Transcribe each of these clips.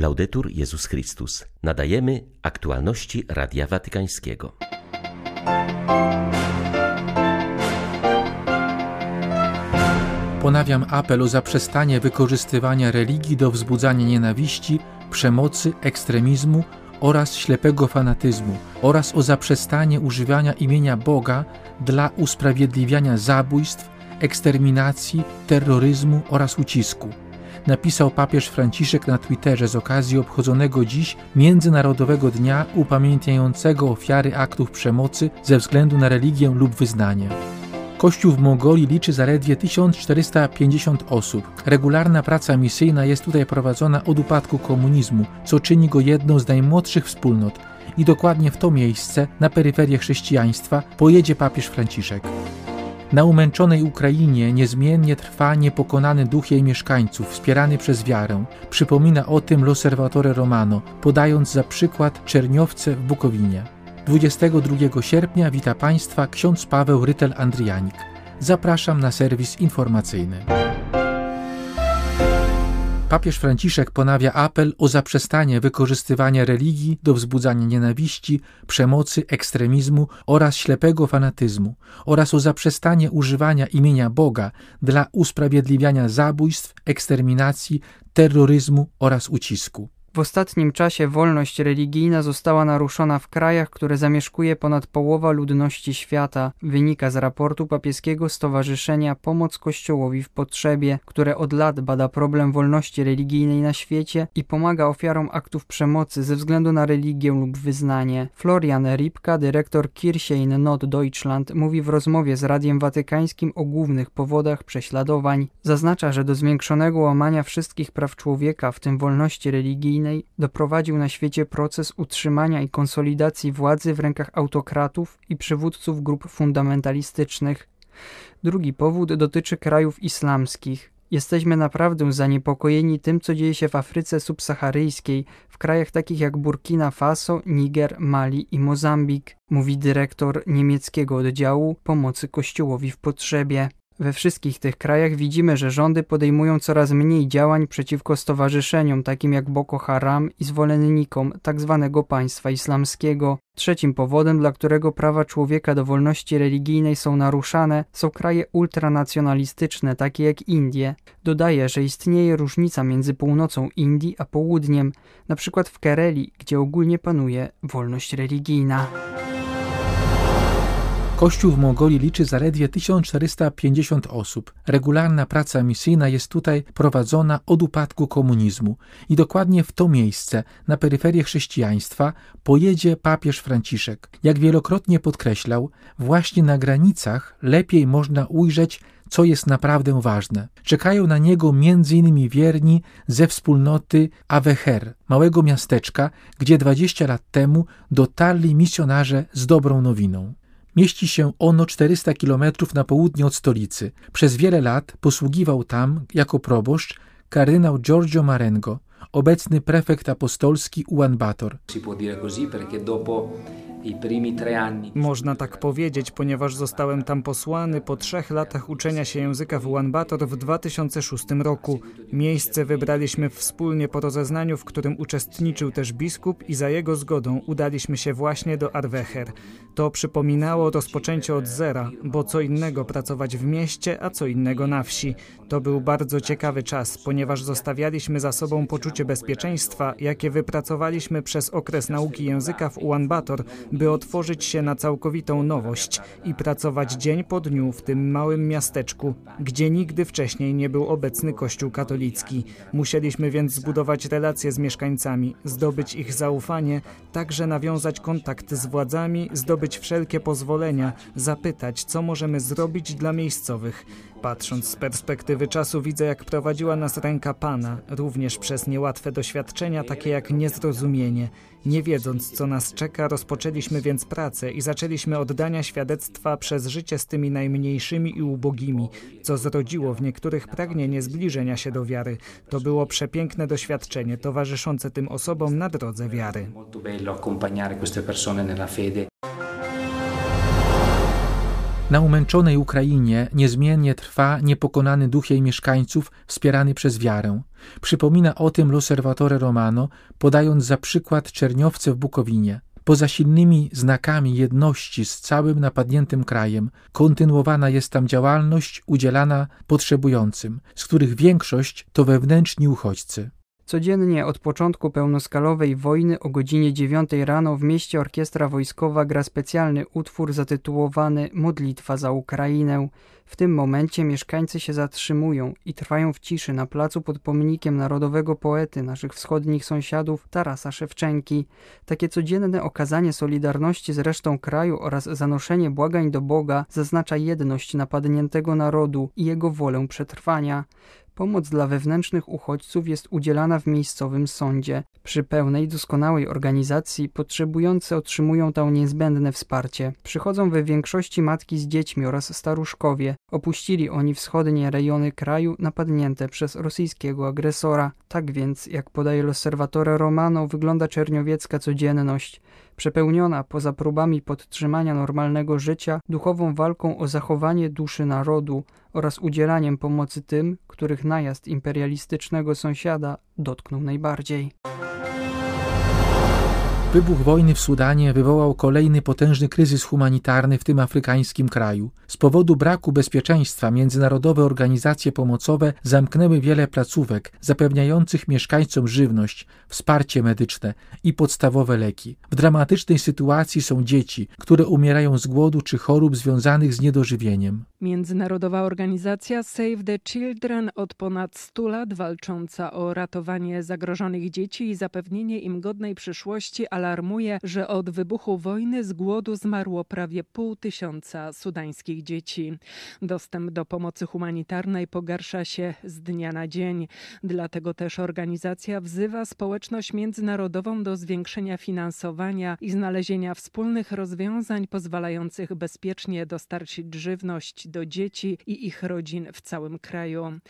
Laudetur Jezus Chrystus. Nadajemy aktualności Radia Watykańskiego. Ponawiam apel o zaprzestanie wykorzystywania religii do wzbudzania nienawiści, przemocy, ekstremizmu oraz ślepego fanatyzmu oraz o zaprzestanie używania imienia Boga dla usprawiedliwiania zabójstw, eksterminacji, terroryzmu oraz ucisku. Napisał papież Franciszek na Twitterze z okazji obchodzonego dziś Międzynarodowego Dnia upamiętniającego ofiary aktów przemocy ze względu na religię lub wyznanie. Kościół w Mongolii liczy zaledwie 1450 osób. Regularna praca misyjna jest tutaj prowadzona od upadku komunizmu, co czyni go jedną z najmłodszych wspólnot. I dokładnie w to miejsce, na peryferię chrześcijaństwa, pojedzie papież Franciszek. Na umęczonej Ukrainie niezmiennie trwa niepokonany duch jej mieszkańców, wspierany przez wiarę. Przypomina o tym L'Osservatore Romano, podając za przykład Czerniowce w Bukowinie. 22 sierpnia wita Państwa ksiądz Paweł Rytel-Andrianik. Zapraszam na serwis informacyjny. Papież Franciszek ponawia apel o zaprzestanie wykorzystywania religii do wzbudzania nienawiści, przemocy, ekstremizmu oraz ślepego fanatyzmu oraz o zaprzestanie używania imienia Boga dla usprawiedliwiania zabójstw, eksterminacji, terroryzmu oraz ucisku. W ostatnim czasie wolność religijna została naruszona w krajach, które zamieszkuje ponad połowa ludności świata, wynika z raportu papieskiego Stowarzyszenia Pomoc Kościołowi w Potrzebie, które od lat bada problem wolności religijnej na świecie i pomaga ofiarom aktów przemocy ze względu na religię lub wyznanie. Florian Ripka, dyrektor Kirchein Norddeutschland, mówi w rozmowie z Radiem Watykańskim o głównych powodach prześladowań. Zaznacza, że do zwiększonego łamania wszystkich praw człowieka, w tym wolności religijnej, religijnej doprowadził na świecie proces utrzymania i konsolidacji władzy w rękach autokratów i przywódców grup fundamentalistycznych. Drugi powód dotyczy krajów islamskich. Jesteśmy naprawdę zaniepokojeni tym, co dzieje się w Afryce subsaharyjskiej, w krajach takich jak Burkina Faso, Niger, Mali i Mozambik, mówi dyrektor niemieckiego oddziału pomocy Kościołowi w potrzebie. We wszystkich tych krajach widzimy, że rządy podejmują coraz mniej działań przeciwko stowarzyszeniom takim jak Boko Haram i zwolennikom tzw. Tak państwa islamskiego. Trzecim powodem, dla którego prawa człowieka do wolności religijnej są naruszane, są kraje ultranacjonalistyczne, takie jak Indie. Dodaje, że istnieje różnica między północą Indii a południem, na przykład w Kereli, gdzie ogólnie panuje wolność religijna. Kościół w Mongolii liczy zaledwie 1450 osób. Regularna praca misyjna jest tutaj prowadzona od upadku komunizmu i dokładnie w to miejsce, na peryferię chrześcijaństwa, pojedzie papież Franciszek. Jak wielokrotnie podkreślał, właśnie na granicach lepiej można ujrzeć co jest naprawdę ważne. Czekają na niego m.in. wierni ze wspólnoty Aveher, małego miasteczka, gdzie 20 lat temu dotarli misjonarze z dobrą nowiną. Mieści się ono 400 km na południe od stolicy. Przez wiele lat posługiwał tam jako proboszcz kardynał Giorgio Marengo, obecny prefekt apostolski Uan Bator. Można tak powiedzieć, ponieważ zostałem tam posłany po trzech latach uczenia się języka w Ulaanbaatar w 2006 roku. Miejsce wybraliśmy wspólnie po rozeznaniu, w którym uczestniczył też biskup i za jego zgodą udaliśmy się właśnie do Arwecher. To przypominało rozpoczęcie od zera, bo co innego pracować w mieście, a co innego na wsi. To był bardzo ciekawy czas, ponieważ zostawialiśmy za sobą poczucie bezpieczeństwa, jakie wypracowaliśmy przez okres nauki języka w Ulaanbaatar, by otworzyć się na całkowitą nowość i pracować dzień po dniu w tym małym miasteczku, gdzie nigdy wcześniej nie był obecny Kościół katolicki. Musieliśmy więc zbudować relacje z mieszkańcami, zdobyć ich zaufanie, także nawiązać kontakt z władzami, zdobyć wszelkie pozwolenia, zapytać, co możemy zrobić dla miejscowych. Patrząc z perspektywy czasu widzę, jak prowadziła nas ręka Pana, również przez niełatwe doświadczenia, takie jak niezrozumienie. Nie wiedząc, co nas czeka, rozpoczęliśmy więc pracę i zaczęliśmy oddania świadectwa przez życie z tymi najmniejszymi i ubogimi, co zrodziło w niektórych pragnienie zbliżenia się do wiary. To było przepiękne doświadczenie towarzyszące tym osobom na drodze wiary. Na umęczonej Ukrainie niezmiennie trwa niepokonany duch jej mieszkańców wspierany przez wiarę. Przypomina o tym L'Osservatore Romano, podając za przykład Czerniowce w Bukowinie. Poza silnymi znakami jedności z całym napadniętym krajem, kontynuowana jest tam działalność udzielana potrzebującym, z których większość to wewnętrzni uchodźcy. Codziennie od początku pełnoskalowej wojny o godzinie 9 rano w mieście orkiestra wojskowa gra specjalny utwór zatytułowany Modlitwa za Ukrainę. W tym momencie mieszkańcy się zatrzymują i trwają w ciszy na placu pod pomnikiem narodowego poety naszych wschodnich sąsiadów Tarasa Szewczenki. Takie codzienne okazanie solidarności z resztą kraju oraz zanoszenie błagań do Boga zaznacza jedność napadniętego narodu i jego wolę przetrwania. Pomoc dla wewnętrznych uchodźców jest udzielana w miejscowym sądzie. Przy pełnej, doskonałej organizacji potrzebujący otrzymują tam niezbędne wsparcie. Przychodzą we większości matki z dziećmi oraz staruszkowie. Opuścili oni wschodnie rejony kraju napadnięte przez rosyjskiego agresora. Tak więc, jak podaje L'Osservatore Romano, wygląda czerniowiecka codzienność przepełniona poza próbami podtrzymania normalnego życia duchową walką o zachowanie duszy narodu oraz udzielaniem pomocy tym, których najazd imperialistycznego sąsiada dotknął najbardziej. Wybuch wojny w Sudanie wywołał kolejny potężny kryzys humanitarny w tym afrykańskim kraju. Z powodu braku bezpieczeństwa międzynarodowe organizacje pomocowe zamknęły wiele placówek zapewniających mieszkańcom żywność, wsparcie medyczne i podstawowe leki. W dramatycznej sytuacji są dzieci, które umierają z głodu czy chorób związanych z niedożywieniem. Międzynarodowa organizacja Save the Children od ponad 100 lat walcząca o ratowanie zagrożonych dzieci i zapewnienie im godnej przyszłości, alarmuje, że od wybuchu wojny z głodu zmarło prawie pół tysiąca sudańskich dzieci. Dostęp do pomocy humanitarnej pogarsza się z dnia na dzień. Dlatego też organizacja wzywa społeczność międzynarodową do zwiększenia finansowania i znalezienia wspólnych rozwiązań pozwalających bezpiecznie dostarczyć żywność do dzieci i ich rodzin w całym kraju.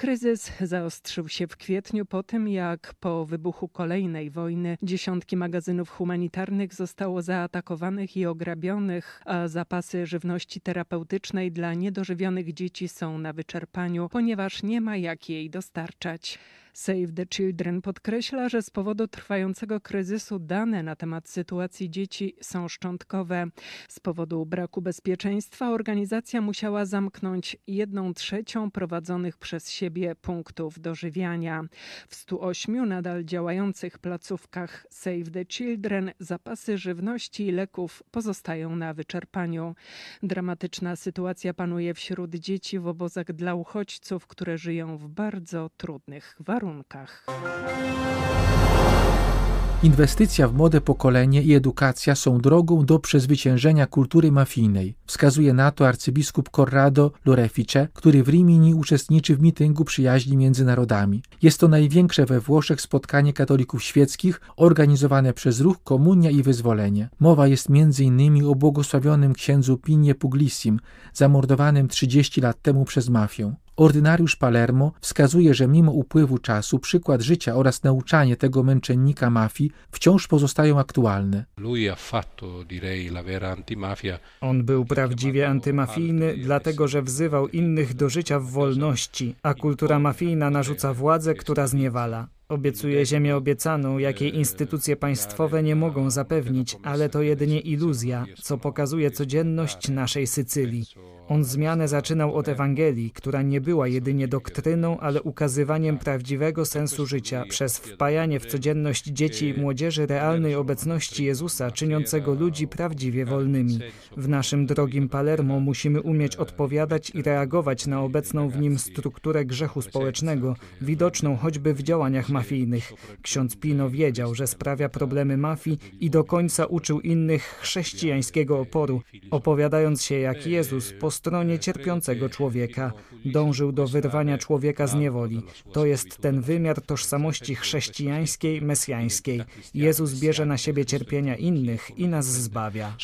Kryzys zaostrzył się w kwietniu po tym, jak po wybuchu kolejnej wojny dziesiątki magazynów humanitarnych zostało zaatakowanych i ograbionych, a zapasy żywności terapeutycznej dla niedożywionych dzieci są na wyczerpaniu, ponieważ nie ma jak jej dostarczać. Save the Children podkreśla, że z powodu trwającego kryzysu dane na temat sytuacji dzieci są szczątkowe. Z powodu braku bezpieczeństwa organizacja musiała zamknąć jedną trzecią prowadzonych przez siebie punktów dożywiania. W 108 nadal działających placówkach Save the Children zapasy żywności i leków pozostają na wyczerpaniu. Dramatyczna sytuacja panuje wśród dzieci w obozach dla uchodźców, które żyją w bardzo trudnych warunkach warunkach. Inwestycja w młode pokolenie i edukacja są drogą do przezwyciężenia kultury mafijnej. Wskazuje na to arcybiskup Corrado Lorefice, który w Rimini uczestniczy w mityngu przyjaźni między narodami. Jest to największe we Włoszech spotkanie katolików świeckich organizowane przez ruch Komunia i Wyzwolenie. Mowa jest m.in. o błogosławionym księdzu Pinie Puglissim, zamordowanym 30 lat temu przez mafię. Ordynariusz Palermo wskazuje, że mimo upływu czasu przykład życia oraz nauczanie tego męczennika mafii wciąż pozostają aktualne. On był prawdziwie antymafijny, dlatego że wzywał innych do życia w wolności, a kultura mafijna narzuca władzę, która zniewala. Obiecuje ziemię obiecaną, jakiej instytucje państwowe nie mogą zapewnić, ale to jedynie iluzja, co pokazuje codzienność naszej Sycylii. On zmianę zaczynał od Ewangelii, która nie była jedynie doktryną, ale ukazywaniem prawdziwego sensu życia przez wpajanie w codzienność dzieci i młodzieży realnej obecności Jezusa, czyniącego ludzi prawdziwie wolnymi. W naszym drogim Palermo musimy umieć odpowiadać i reagować na obecną w nim strukturę grzechu społecznego, widoczną choćby w działaniach mafijnych. Ksiądz Pino wiedział, że sprawia problemy mafii i do końca uczył innych chrześcijańskiego oporu, opowiadając się jak Jezus po stronie cierpiącego człowieka. Dążył do wyrwania człowieka z niewoli. To jest ten wymiar tożsamości chrześcijańskiej, mesjańskiej. Jezus bierze na siebie cierpienia innych i nas zbawia.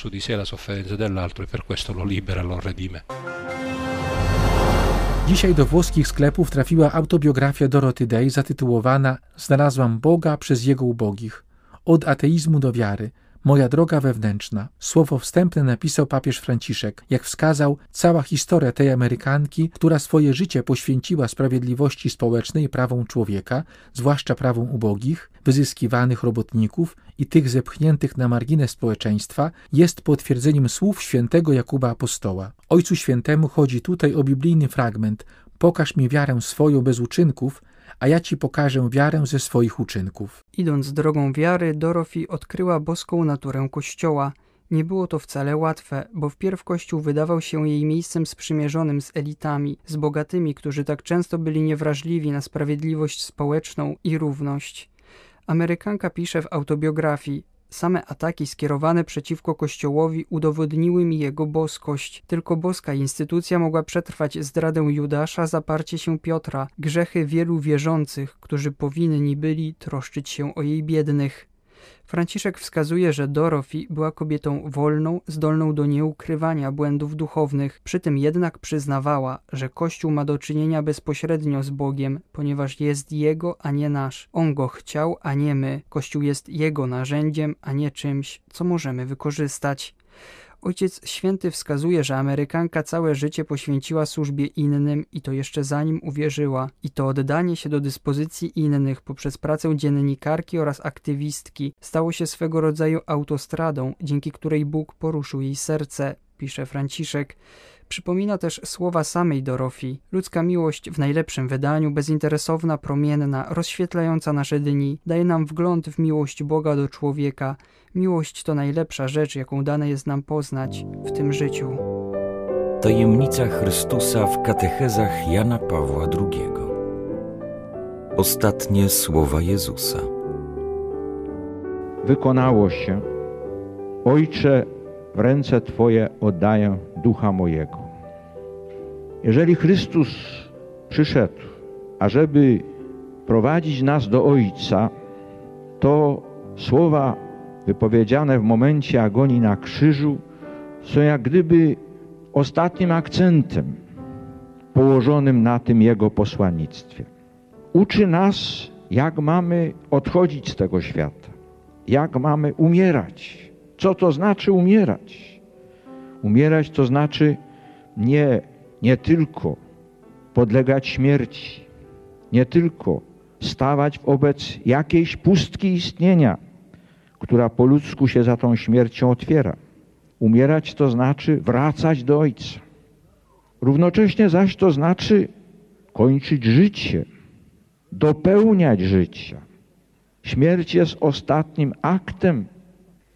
Dzisiaj do włoskich sklepów trafiła autobiografia Doroty Day zatytułowana Znalazłam Boga przez Jego ubogich. Od ateizmu do wiary – Moja droga wewnętrzna. Słowo wstępne napisał papież Franciszek. Jak wskazał, cała historia tej Amerykanki, która swoje życie poświęciła sprawiedliwości społecznej i prawom człowieka, zwłaszcza prawom ubogich, wyzyskiwanych robotników i tych zepchniętych na margines społeczeństwa, jest potwierdzeniem słów świętego Jakuba Apostoła. Ojcu Świętemu chodzi tutaj o biblijny fragment Pokaż mi wiarę swoją bez uczynków, a ja ci pokażę wiarę ze swoich uczynków. Idąc drogą wiary, Dorothy odkryła boską naturę Kościoła. Nie było to wcale łatwe, bo wpierw Kościół wydawał się jej miejscem sprzymierzonym z elitami, z bogatymi, którzy tak często byli niewrażliwi na sprawiedliwość społeczną i równość. Amerykanka pisze w autobiografii: Same ataki skierowane przeciwko Kościołowi udowodniły mi jego boskość. Tylko boska instytucja mogła przetrwać zdradę Judasza, zaparcie się Piotra, grzechy wielu wierzących, którzy powinni byli troszczyć się o jej biednych. Franciszek wskazuje, że Dorothy była kobietą wolną, zdolną do nieukrywania błędów duchownych, przy tym jednak przyznawała, że Kościół ma do czynienia bezpośrednio z Bogiem, ponieważ jest Jego, a nie nasz. On go chciał, a nie my. Kościół jest Jego narzędziem, a nie czymś, co możemy wykorzystać. Ojciec Święty wskazuje, że Amerykanka całe życie poświęciła służbie innym i to jeszcze zanim uwierzyła. I to oddanie się do dyspozycji innych poprzez pracę dziennikarki oraz aktywistki stało się swego rodzaju autostradą, dzięki której Bóg poruszył jej serce, pisze Franciszek. Przypomina też słowa samej Dorofi. Ludzka miłość w najlepszym wydaniu, bezinteresowna, promienna, rozświetlająca nasze dni, daje nam wgląd w miłość Boga do człowieka. Miłość to najlepsza rzecz, jaką dane jest nam poznać w tym życiu. Tajemnica Chrystusa w katechezach Jana Pawła II. Ostatnie słowa Jezusa. Wykonało się. Ojcze, w ręce Twoje oddaję ducha mojego. Jeżeli Chrystus przyszedł, ażeby prowadzić nas do Ojca, to słowa wypowiedziane w momencie agonii na krzyżu są jak gdyby ostatnim akcentem położonym na tym Jego posłannictwie. Uczy nas, jak mamy odchodzić z tego świata, jak mamy umierać co to znaczy umierać? Umierać to znaczy nie, nie tylko podlegać śmierci, nie tylko stawać wobec jakiejś pustki istnienia, która po ludzku się za tą śmiercią otwiera. Umierać to znaczy wracać do Ojca. Równocześnie zaś to znaczy kończyć życie, dopełniać życia. Śmierć jest ostatnim aktem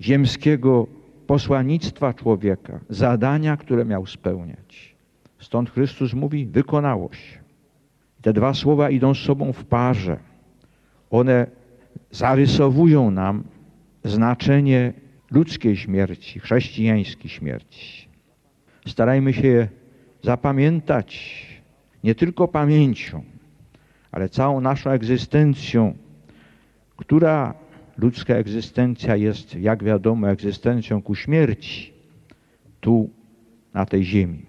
ziemskiego posłanictwa człowieka, zadania, które miał spełniać. Stąd Chrystus mówi, wykonało się. Te dwa słowa idą z sobą w parze. One zarysowują nam znaczenie ludzkiej śmierci, chrześcijańskiej śmierci. Starajmy się je zapamiętać nie tylko pamięcią, ale całą naszą egzystencją, która Ludzka egzystencja jest, jak wiadomo, egzystencją ku śmierci tu, na tej ziemi.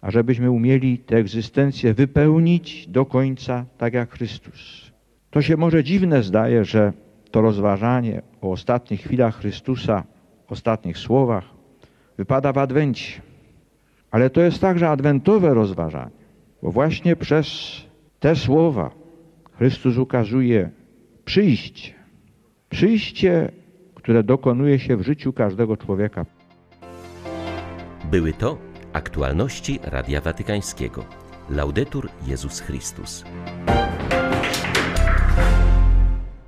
A żebyśmy umieli tę egzystencję wypełnić do końca, tak jak Chrystus. To się może dziwne zdaje, że to rozważanie o ostatnich chwilach Chrystusa, ostatnich słowach, wypada w Adwencie. Ale to jest także adwentowe rozważanie, bo właśnie przez te słowa Chrystus ukazuje przyjście Przyjście, które dokonuje się w życiu każdego człowieka. Były to aktualności Radia Watykańskiego. Laudetur Jezus Chrystus.